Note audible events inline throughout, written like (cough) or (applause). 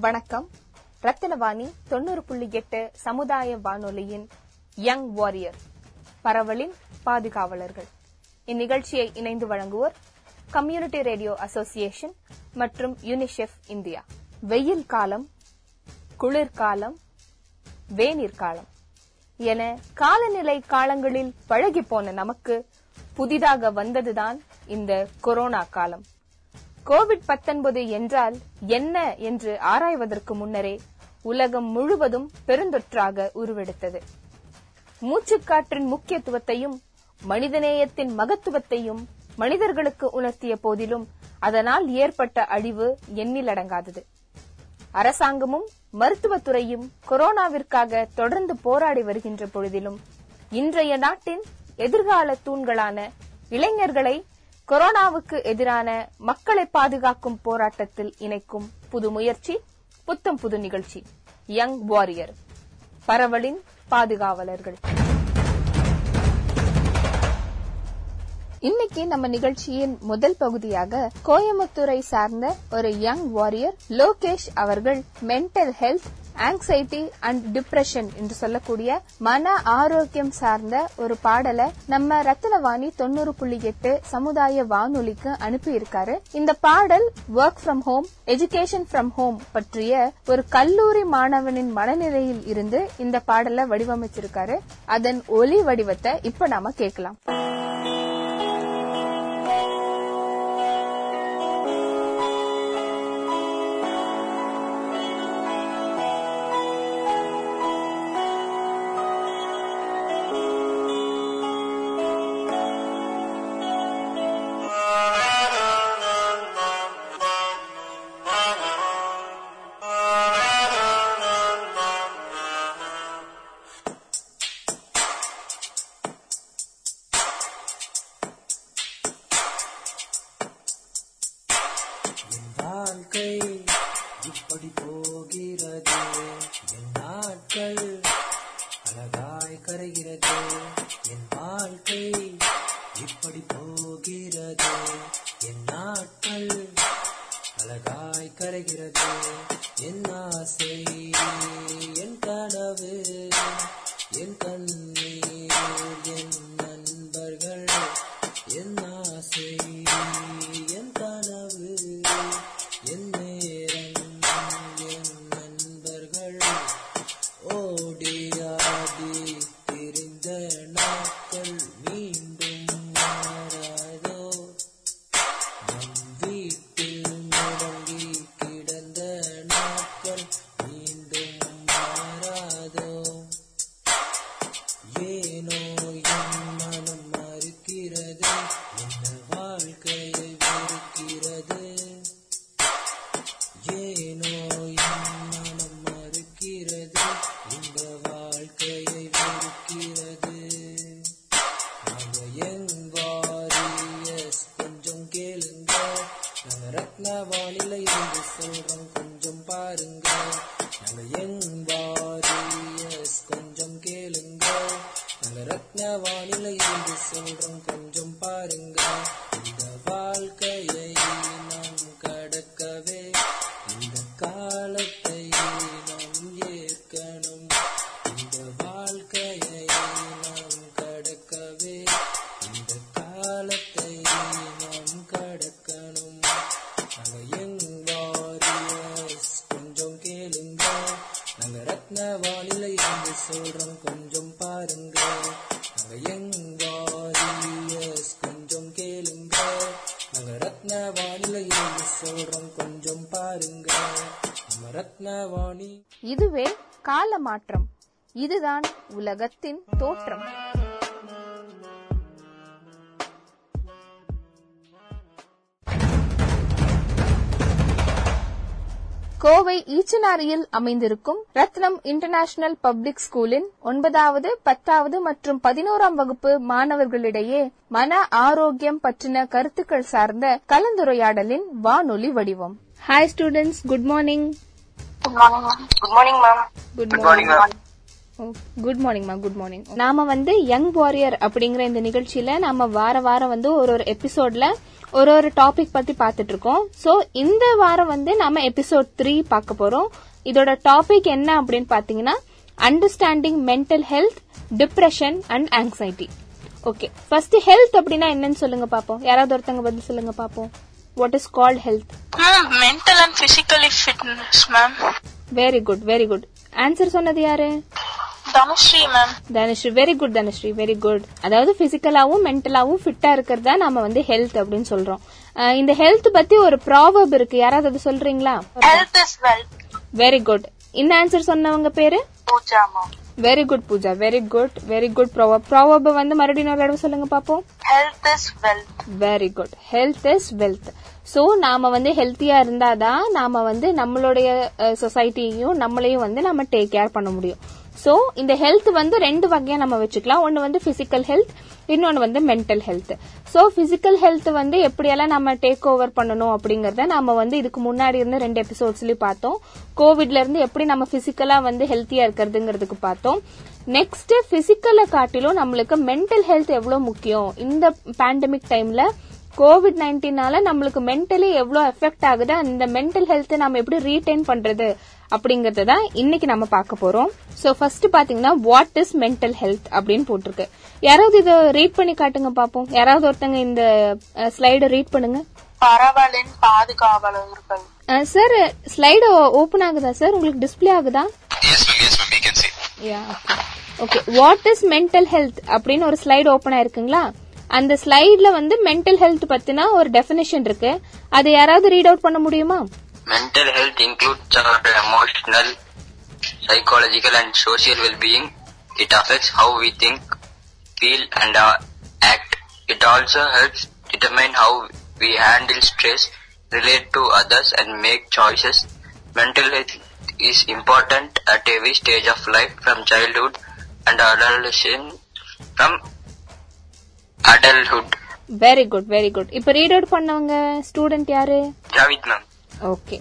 வணக்கம். ரத்தினவாணி தொண்ணூறு புள்ளி எட்டு சமுதாய வானொலியின் யங் வாரியர் பரவலின் பாதுகாவலர்கள். இந்நிகழ்ச்சியை இணைந்து வழங்குவோர் கம்யூனிட்டி ரேடியோ அசோசியேஷன் மற்றும் யுனிசெஃப் இந்தியா. வெயில் காலம் குளிர்காலம் வேநீர் காலம் என காலநிலை காலங்களில் பழகி போன நமக்கு புதிதாக வந்ததுதான் இந்த கொரோனா காலம். கோவிட் 19 என்றால் என்ன என்று ஆராய்வதற்கு முன்னரே உலகம் முழுவதும் பெருந்தொற்றாக உருவெடுத்தது. மூச்சுக்காற்றின் முக்கியத்துவத்தையும் மனிதநேயத்தின் மகத்துவத்தையும் மனிதர்களுக்கு உணர்த்திய போதிலும் அதனால் ஏற்பட்ட அழிவு எண்ணிலடங்காதது அரசாங்கமும் மருத்துவத்துறையும் கொரோனாவிற்காக தொடர்ந்து போராடி வருகின்ற பொழுதிலும் இன்றைய நாட்டின் எதிர்கால தூண்களான இளைஞர்களை கொரோனாவுக்கு எதிரான மக்களை பாதுகாக்கும் போராட்டத்தில் இணைக்கும் புது முயற்சி புத்தம் புது நிகழ்ச்சி. யங் வாரியர் பரவலின் பாதுகாவலர்கள். இன்னைக்கு நம்ம நிகழ்ச்சியின் முதல் பகுதியாக கோயம்புத்தூரை சார்ந்த ஒரு யங் வாரியர் லோகேஷ் அவர்கள் mental health anxiety and depression என்று சொல்லக்கூடிய மன ஆரோக்கியம் சார்ந்த ஒரு பாடலை நம்ம ரத்தினவாணி தொண்ணூறு புள்ளி எட்டு சமுதாய வானொலிக்கு அனுப்பி இருக்காரு இந்த பாடல் work from home education from home பற்றிய ஒரு கல்லூரி மாணவனின் மனநிலையில் இருந்து இந்த பாடலை வடிவமைச்சிருக்காரு. அதன் ஒலி வடிவத்தை இப்ப நாம கேட்கலாம். வாழ்க்கை இப்படி போகிறது. என் நாட்கள் மாற்றம். இதுதான் உலகத்தின் தோற்றம். கோவை ஈச்சனாரியில் அமைந்திருக்கும் ரத்னம் இன்டர்நேஷனல் பப்ளிக் ஸ்கூலின் ஒன்பதாவது பத்தாவது மற்றும் பதினோராம் வகுப்பு மாணவர்களிடையே மன ஆரோக்கியம் பற்றின கருத்துக்கள் சார்ந்த கலந்துரையாடலின் வானொலி வடிவம். Hi students good morning good morning good morning ma'am good morning, ma'am. Good morning நாம வந்து யங் வாரியர் அப்படிங்கிற இந்த நிகழ்ச்சியில நாம வார வாரம் வந்து ஒரு ஒரு எபிசோட்ல ஒரு ஒரு டாபிக் பத்தி பார்த்துட்டு இருக்கோம் சோ இந்த வாரம் வந்து நாம எபிசோட் த்ரீ பார்க்க போறோம். இதோட டாபிக் என்ன அப்படின்னு பாத்தீங்கன்னா understanding mental health depression and anxiety okay first health அப்படின்னா என்னன்னு சொல்லுங்க பாப்போம். யாராவது ஒருத்தங்க பதில் சொல்லுங்க பாப்போம். What is called health Ma'am, mental and physically fitness, ma'am. Very good very good answer சொன்னது யாரு? Dhanushree, ma'am. Dhanushree very good Dhanushree very good அதாவது பிசிக்கலாவும் மென்டலாவும் ஃபிட்டா இருக்கிறதா நாம வந்து ஹெல்த் அப்படின்னு சொல்றோம். இந்த ஹெல்த் பத்தி ஒரு ப்ராவர்ப் இருக்கு. யாராவது அது சொல்றீங்களா? Health is wealth. Very good இந்த ஆன்சர் சொன்னவங்க பேரு? Pooja, ma'am. Very good Pooja very good very good proverb proverb வந்து மறுபடியும் ஒரு தடவை சொல்லுங்க பாப்போம். Health is wealth. Very good health is wealth so நாம வந்து ஹெல்த்தியா இருந்தாதான் நாம வந்து நம்மளுடைய சொசைட்டியையும் நம்மளையும் வந்து நம்ம டேக் கேர் பண்ண முடியும். சோ இந்த ஹெல்த் வந்து ரெண்டு வகையா நம்ம வச்சுக்கலாம். ஒன்னு வந்து பிசிக்கல் ஹெல்த் இன்னொன்னு வந்து mental health so physical health வந்து எப்படியெல்லாம் நம்ம டேக் ஓவர் பண்ணணும் அப்படிங்கறத நம்ம வந்து இதுக்கு முன்னாடி இருந்த ரெண்டு எபிசோட்ஸ்லயும் பார்த்தோம். கோவிட்ல இருந்து எப்படி நம்ம பிசிக்கலா வந்து ஹெல்த்தியா இருக்கிறதுங்கிறதுக்கு பார்த்தோம். நெக்ஸ்ட் பிசிக்கலை காட்டிலும் நம்மளுக்கு மென்டல் ஹெல்த் எவ்வளவு முக்கியம்? இந்த பேண்டமிக் டைம்ல கோவிட் நைன்டீனால நம்மளுக்கு மென்டலி எவ்வளவு எஃபெக்ட் ஆகுது அந்த மென்டல் ஹெல்த் நம்ம எப்படி ரீடைன் பண்றது அப்படிங்கறத தான் இன்னைக்கு நம்ம பார்க்க போறோம். சோ ஃபர்ஸ்ட் பாத்தீங்கன்னா வாட் இஸ் மென்டல் ஹெல்த் அப்படின்னு போட்டிருக்கு. யாராவது இதை ரீட் பண்ணி காட்டுங்க பாப்போம். யாராவது ஒருத்தங்க இந்த ஸ்லைட ரீட் பண்ணுங்க. பரவலின் பாதுகாவலர்கள். சார் ஸ்லைடு ஓபன் ஆகுதா சார் உங்களுக்கு டிஸ்ப்ளே ஆகுதா? Yes, ma'am. Yes, ma'am. We can see. Okay what is mental health அப்படின்னு ஒரு ஸ்லைடு ஓபன் ஆயிருக்குங்களா? அந்த ஸ்லைட்ல வந்து மென்டல் ஹெல்த் பத்தினா ஒரு டெபினேஷன் இருக்கு அதை யாராவது ரீட் அவுட் பண்ண முடியுமா mental health include our emotional psychological and social wellbeing it affects how we think feel and act it also helps determine how we handle stress relate to others and make choices. Mental health is important at every stage of life from childhood and adolescence from adulthood. Very good very good இப்ப read out பண்ணவங்க student யாரு? Javed ma'am. Okay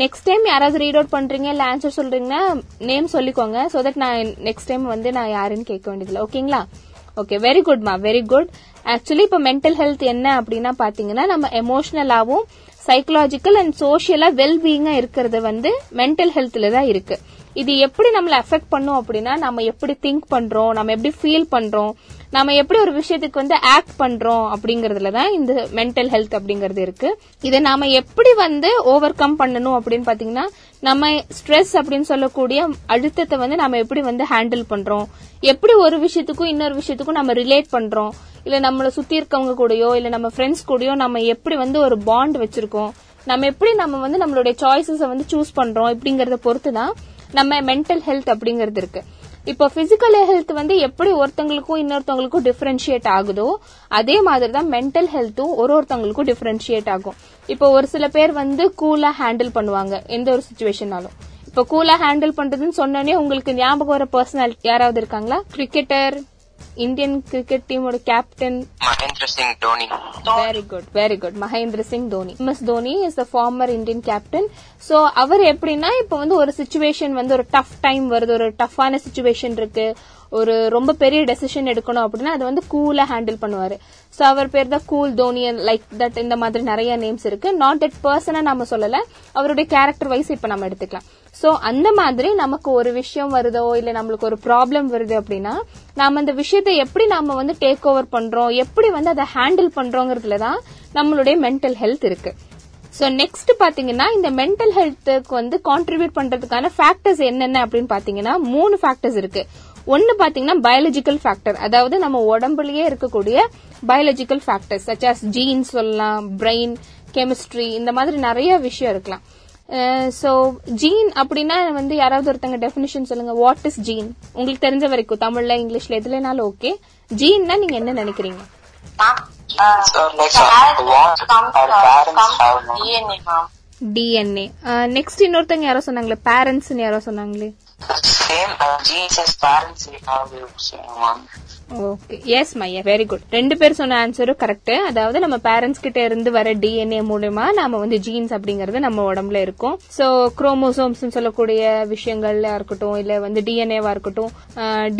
next time யாராவது read out பண்றீங்க இல்ல answer சொல்றீங்கன்னா name சொல்லிக்கோங்க so that நான் next time வந்து நான் யாருன்னு கேட்க வேண்டியதில்ல. ஓகேங்களா ஓகே வெரி குட்மா வெரி குட் ஆக்சுவலி இப்ப மென்டல் ஹெல்த் என்ன அப்படின்னா பாத்தீங்கன்னா நம்ம எமோஷனலாவும் சைக்கலாஜிக்கல் அண்ட் சோஷியலா வெல்பீயிங்கா இருக்கிறது வந்து மென்டல் ஹெல்த்ல தான் இருக்கு. இது எப்படி நம்மள அஃபெக்ட் பண்ணும் அப்படின்னா நம்ம எப்படி திங்க் பண்றோம் நம்ம எப்படி ஃபீல் பண்றோம் நம்ம எப்படி ஒரு விஷயத்துக்கு வந்து ஆக்ட் பண்றோம் அப்படிங்கறதுல தான் இந்த மென்டல் ஹெல்த் அப்படிங்கறது இருக்கு. இதை நாம எப்படி வந்து ஓவர் கம் பண்ணணும் அப்படின்னு பாத்தீங்கன்னா நம்ம ஸ்ட்ரெஸ் அப்படின்னு சொல்லக்கூடிய அழுத்தத்தை வந்து நம்ம எப்படி வந்து ஹேண்டில் பண்றோம்? எப்படி ஒரு விஷயத்துக்கும் இன்னொரு விஷயத்துக்கும் நம்ம ரிலேட் பண்றோம்? இல்ல நம்மள சுத்தி இருக்கவங்க கூடயோ இல்ல நம்ம ஃப்ரெண்ட்ஸ் கூடயோ நம்ம எப்படி வந்து ஒரு பாண்ட் வச்சிருக்கோம்? நம்ம எப்படி நம்ம வந்து நம்மளுடைய சாய்ஸஸை வந்து சூஸ் பண்றோம்? இப்படிங்கறத பொறுத்து தான் நம்ம மென்டல் ஹெல்த் அப்படிங்கறது இருக்கு. இப்போ பிசிக்கல் ஹெல்த் வந்து எப்படி ஒருத்தங்களுக்கும் இன்னொருத்தவங்களுக்கும் டிஃபரன்ஷியேட் ஆகுதோ அதே மாதிரி தான் மென்டல் ஹெல்த்தும் ஒரு ஒருத்தவங்களுக்கும் டிஃபரன்ஷியேட் ஆகும். இப்போ ஒரு சில பேர் வந்து கூலா ஹேண்டில் பண்ணுவாங்க எந்த ஒரு சுச்சுவேஷனாலும் இப்போ கூலா ஹேண்டில் பண்றதுன்னு சொன்னோடனே உங்களுக்கு ஞாபகம் வர பர்சனாலிட்டி யாராவது இருக்காங்களா? கிரிக்கெட்டர் இந்தியன் கிரிக்கெட் டீமோட captain Mahendra Singh Dhoni. Very good very good Mahendra Singh Dhoni. M S Dhoni is the former Indian captain so அவர் எப்படின்னா இப்ப வந்து ஒரு சுச்சுவேஷன் வந்து ஒரு டஃப் டைம் வருது ஒரு டஃப்பான சுச்சுவேஷன் இருக்கு. ஒரு ரொம்ப பெரிய டெசிஷன் எடுக்கணும் அப்படின்னா அது வந்து கூலா ஹேண்டில் பண்ணுவாரு. ஸோ அவர் பேர் தான் கூல் தோனி லைக் தட் இந்த மாதிரி நிறைய நேம்ஸ் இருக்கு. நாட் தட் பர்சனா நம்ம சொல்லல. அவருடைய கேரக்டர் வைஸ் இப்ப நம்ம எடுத்துக்கலாம். சோ அந்த மாதிரி நமக்கு ஒரு விஷயம் வருதோ இல்ல நம்மளுக்கு ஒரு ப்ராப்ளம் வருது அப்படின்னா நாம அந்த விஷயத்தை எப்படி நாம வந்து டேக் ஓவர் பண்றோம் எப்படி வந்து அதை ஹேண்டில் பண்ணுறோங்கிறதுல தான் நம்மளுடைய மென்டல் ஹெல்த் இருக்கு. சோ நெக்ஸ்ட் பாத்தீங்கன்னா இந்த மென்டல் ஹெல்த்துக்கு வந்து கான்ட்ரிபியூட் பண்றதுக்கான ஃபேக்டர்ஸ் என்னென்ன அப்படின்னு பாத்தீங்கன்னா மூணு ஃபேக்டர்ஸ் இருக்கு. ஒன்னு பாத்தீங்கன்னா பயாலஜிக்கல் ஃபேக்டர் அதாவது நம்ம உடம்புலயே இருக்கக்கூடிய biological factors such as gene சொல்லலாம் பிரெயின் கெமிஸ்ட்ரி இந்த மாதிரி நிறைய விஷயம் இருக்கலாம். சோ ஜீன் அப்படின்னா வந்து யாராவது ஒருத்தங்க டெபினிஷன் சொல்லுங்க. வாட் இஸ் ஜீன் உங்களுக்கு தெரிஞ்ச வரைக்கும் தமிழ்ல இங்கிலீஷ்ல எதுலனாலும் ஓகே ஜீன்னா நீங்க என்ன நினைக்கிறீங்க? So, like, uh. DNA next இன்னொருத்தங்க யாரோ சொன்னாங்களே பேரண்ட்ஸ் யாரோ சொன்னாங்களே. ஓகே எஸ் மையா வெரி குட் ரெண்டு பேர் சொன்ன ஆன்சரும் கரெக்ட் அதாவது நம்ம பேரண்ட்ஸ் கிட்ட இருந்து வர டிஎன்ஏ மூலமா நாம வந்து ஜீன்ஸ் அப்படிங்கறது நம்ம உடம்புல இருக்கும். சோ குரோமோசோம்ஸ் சொல்லக்கூடிய விஷயங்கள்ல இருக்கட்டும் இல்ல வந்து டிஎன்ஏவா இருக்கட்டும்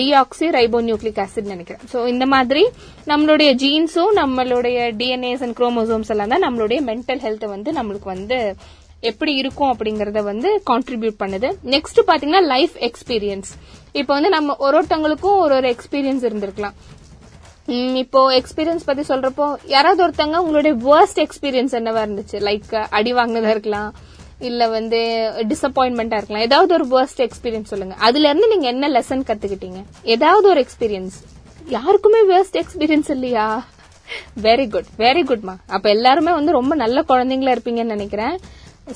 டிஆக்சி ரைபோ நியூக்ளிக் ஆசிட் நினைக்கிறேன். சோ இந்த மாதிரி நம்மளுடைய ஜீன்ஸும் நம்மளுடைய டிஎன்ஏஸ் அண்ட் குரோமோசோம்ஸ் எல்லாம் தான் நம்மளுடைய மென்டல் ஹெல்த் வந்து நம்மளுக்கு வந்து எப்படி இருக்கும் அப்படிங்கறத வந்து கான்ட்ரிபியூட் பண்ணுது. நெக்ஸ்ட் பாத்தீங்கன்னா லைஃப் எக்ஸ்பீரியன்ஸ் இப்போ வந்து நம்ம ஒரு ஒருத்தவங்களுக்கும் ஒரு ஒரு எக்ஸ்பீரியன்ஸ் இருந்திருக்கலாம். இப்போ எக்ஸ்பீரியன்ஸ் பத்தி சொல்றப்போ யாராவது ஒருத்தவங்க உங்களுடைய வேர்ஸ்ட் எக்ஸ்பீரியன்ஸ் என்னவா இருந்துச்சு? லைக் அடி வாங்கினதா இருக்கலாம் இல்ல வந்து டிசப்பாயின்மெண்டா இருக்கலாம். ஏதாவது ஒரு வேர்ஸ்ட் எக்ஸ்பீரியன்ஸ் சொல்லுங்க. அதுல இருந்து நீங்க என்ன லெசன் கத்துக்கிட்டீங்க? ஏதாவது ஒரு எக்ஸ்பீரியன்ஸ் யாருக்குமே வேர்ஸ்ட் எக்ஸ்பீரியன்ஸ் இல்லையா? வெரி குட் வெரி குட்மா அப்ப எல்லாருமே வந்து ரொம்ப நல்ல குழந்தைங்களா இருப்பீங்கன்னு நினைக்கிறேன்.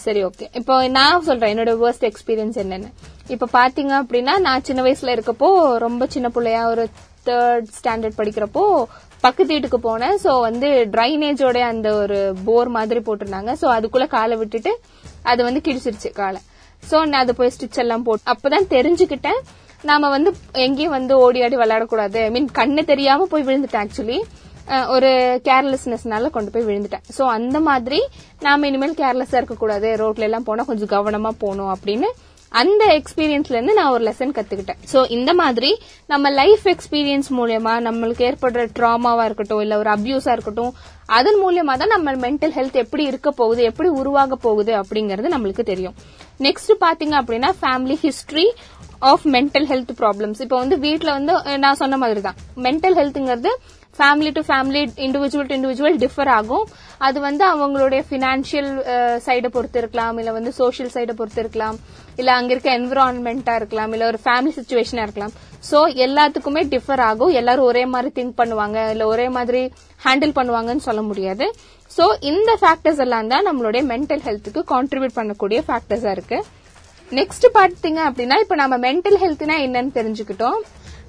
சரி ஓகே இப்போ நான் சொல்றேன் என்னோட வேர்ஸ்ட் எக்ஸ்பீரியன்ஸ் என்னென்னு. இப்போ பாத்தீங்க அப்படின்னா நான் சின்ன வயசுல இருக்கப்போ ரொம்ப சின்ன பிள்ளையா ஒரு தேர்ட் ஸ்டாண்டர்ட் படிக்கிறப்போ பக்கத்து வீட்டுக்கு போனேன். ஸோ வந்து ட்ரைனேஜோட அந்த ஒரு போர் மாதிரி போட்டிருந்தாங்க. ஸோ அதுக்குள்ள காலை விட்டுட்டு அது வந்து கிழிச்சிருச்சு காலை. ஸோ நான் அதை போய் ஸ்டிச் எல்லாம் போட்டு அப்பதான் தெரிஞ்சுக்கிட்டேன். நாம வந்து எங்கேயும் வந்து ஓடி ஆடி விளையாடக்கூடாது. ஐ மீன் கண்ணு தெரியாம போய் விழுந்துட்டேன் ஆக்சுவலி ஒரு கேர்லெஸ்னஸ்னால கொண்டு போய் விழுந்துட்டேன். ஸோ அந்த மாதிரி நாம இனிமேல் கேர்லெஸ்ஸா இருக்கக்கூடாது. ரோட்ல எல்லாம் போனா கொஞ்சம் கவனமா போகணும் அப்படின்னு அந்த எக்ஸ்பீரியன்ஸ்ல இருந்து நான் ஒரு லெசன் கத்துக்கிட்டேன். சோ இந்த மாதிரி நம்ம லைஃப் எக்ஸ்பீரியன்ஸ் மூலியமா நம்மளுக்கு ஏற்படுற ட்ராமாவா இருக்கட்டும் இல்ல ஒரு அபியூஸா இருக்கட்டும் அதன் மூலியமா தான் நம்ம மென்டல் ஹெல்த் எப்படி இருக்க போகுது எப்படி உருவாக போகுது அப்படிங்கறது நம்மளுக்கு தெரியும். நெக்ஸ்ட் பாத்தீங்க அப்படின்னா family history of mental health problems இப்போ வந்து வீட்டில் வந்து நான் சொன்ன மாதிரி தான் mental ஹெல்த்ங்கிறது family to family individual to individual differ ஆகும். அது வந்து அவங்களுடைய ஃபினான்ஷியல் சைடை பொறுத்து இருக்கலாம் இல்ல வந்து சோஷியல் சைடை பொறுத்து இருக்கலாம் இல்ல அங்க இருக்க என்விரான்மெண்டா இருக்கலாம் இல்ல ஒரு ஃபேமிலி சுச்சுவேஷனா இருக்கலாம். சோ எல்லாத்துக்குமே டிஃபர் ஆகும். எல்லாரும் ஒரே மாதிரி திங்க் பண்ணுவாங்க இல்ல ஒரே மாதிரி ஹேண்டில் பண்ணுவாங்கன்னு சொல்ல முடியாது. சோ இந்த ஃபேக்டர்ஸ் எல்லாம் தான் நம்மளுடைய மென்டல் ஹெல்த்துக்கு கான்ட்ரிபியூட் பண்ணக்கூடிய ஃபேக்டர்ஸா இருக்கு. நெக்ஸ்ட் பார்த்தீங்க அப்படின்னா இப்ப நம்ம மென்டல் ஹெல்த்னா என்னன்னு தெரிஞ்சுக்கிட்டோம்.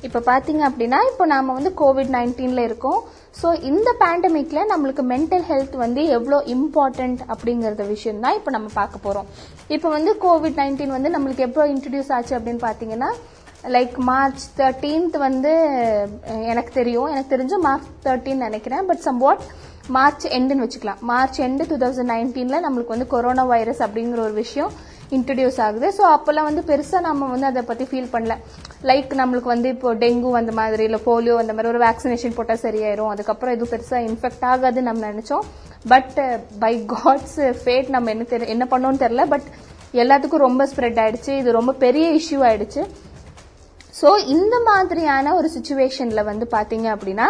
இப்போ பார்த்தீங்க அப்படின்னா இப்போ நாம் வந்து கோவிட் நைன்டீனில் இருக்கோம். ஸோ இந்த பேண்டமிக்கில் நம்மளுக்கு மென்டல் ஹெல்த் வந்து எவ்வளோ இம்பார்ட்டண்ட் அப்படிங்கிறத விஷயம் தான் இப்போ நம்ம பார்க்க போகிறோம் இப்போ வந்து கோவிட் நைன்டீன் வந்து நம்மளுக்கு எப்போ இன்ட்ரடியூஸ் ஆச்சு அப்படின்னு பார்த்தீங்கன்னா லைக் மார்ச் தேர்ட்டீன்த் வந்து எனக்கு தெரியும். எனக்கு தெரிஞ்ச மார்ச் தேர்ட்டீன் நினைக்கிறேன். பட் சம் வாட் மார்ச் எண்டுன்னு வச்சுக்கலாம். மார்ச் எண்டு டூ தௌசண்ட் நைன்டீனில் நம்மளுக்கு வந்து கொரோனா வைரஸ் அப்படிங்கிற ஒரு விஷயம் இன்ட்ரடியூஸ் ஆகுது. ஸோ அப்போல்லாம் வந்து பெருசாக நம்ம வந்து அதை பற்றி ஃபீல் பண்ணல. லைக் நம்மளுக்கு வந்து இப்போ டெங்கு அந்த மாதிரி இல்லை போலியோ அந்த மாதிரி ஒரு வேக்சினேஷன் போட்டால் சரியாயிரும். அதுக்கப்புறம் எதுவும் பெருசாக இன்ஃபெக்ட் ஆகாதுன்னு நம்ம நினச்சோம். பட் பை காட்ஸ் ஃபேட் நம்ம என்ன தெரிய என்ன பண்ணோன்னு தெரியல. பட் எல்லாத்துக்கும் ரொம்ப ஸ்ப்ரெட் ஆயிடுச்சு. இது ரொம்ப பெரிய இஷ்யூ ஆயிடுச்சு. ஸோ இந்த மாதிரியான ஒரு சுச்சுவேஷனில் வந்து பார்த்தீங்க அப்படின்னா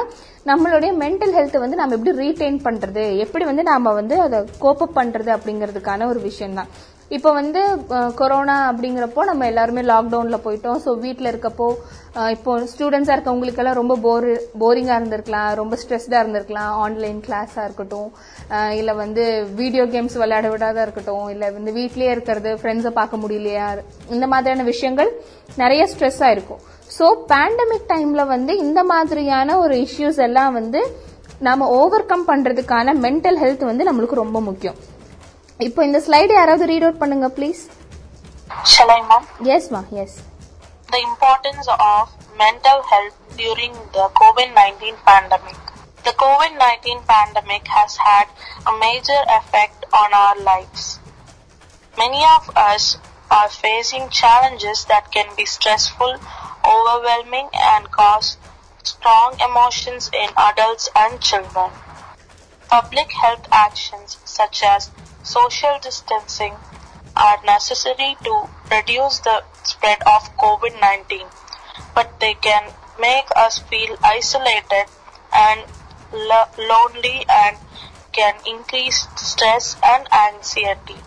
நம்மளுடைய மென்டல் ஹெல்த்தை வந்து நம்ம எப்படி ரீடைன் பண்ணுறது எப்படி வந்து நாம் வந்து அதை கோப்பப் பண்ணுறது அப்படிங்கிறதுக்கான ஒரு விஷயம் தான் இப்போ வந்து கொரோனா அப்படிங்கிறப்போ நம்ம எல்லாருமே லாக்டவுனில் போயிட்டோம். ஸோ வீட்டில் இருக்கப்போ இப்போ ஸ்டூடெண்ட்ஸாக இருக்கவங்களுக்கெல்லாம் ரொம்ப போர் போரிங்காக இருந்திருக்கலாம். ரொம்ப ஸ்ட்ரெஸ்டாக இருந்திருக்கலாம். ஆன்லைன் கிளாஸாக இருக்கட்டும். இல்லை வந்து வீடியோ கேம்ஸ் விளையாட விடாத இருக்கட்டும். இல்லை வந்து வீட்லேயே இருக்கிறது ஃப்ரெண்ட்ஸை பார்க்க முடியலையா? இந்த மாதிரியான விஷயங்கள் நிறைய ஸ்ட்ரெஸ்ஸாக இருக்கும். ஸோ பேண்டமிக் டைமில் வந்து இந்த மாதிரியான ஒரு இஷ்யூஸ் எல்லாம் வந்து நாம் ஓவர் கம் பண்ணுறதுக்கான மென்டல் ஹெல்த் வந்து நம்மளுக்கு ரொம்ப முக்கியம். இப்போ இந்த ஸ்லைடு யாராவது ரீட் அவுட் பண்ணுங்க please Shall I, mom? Yes மா yes The importance of mental health during the COVID 19 pandemic. The COVID 19 pandemic has had a major effect on our lives. Many of us are facing challenges that can be stressful, overwhelming, and cause strong emotions in adults and children. Public health actions such as social distancing are necessary to reduce the spread of COVID 19, but they can make us feel isolated and lo- lonely and can increase stress and anxiety.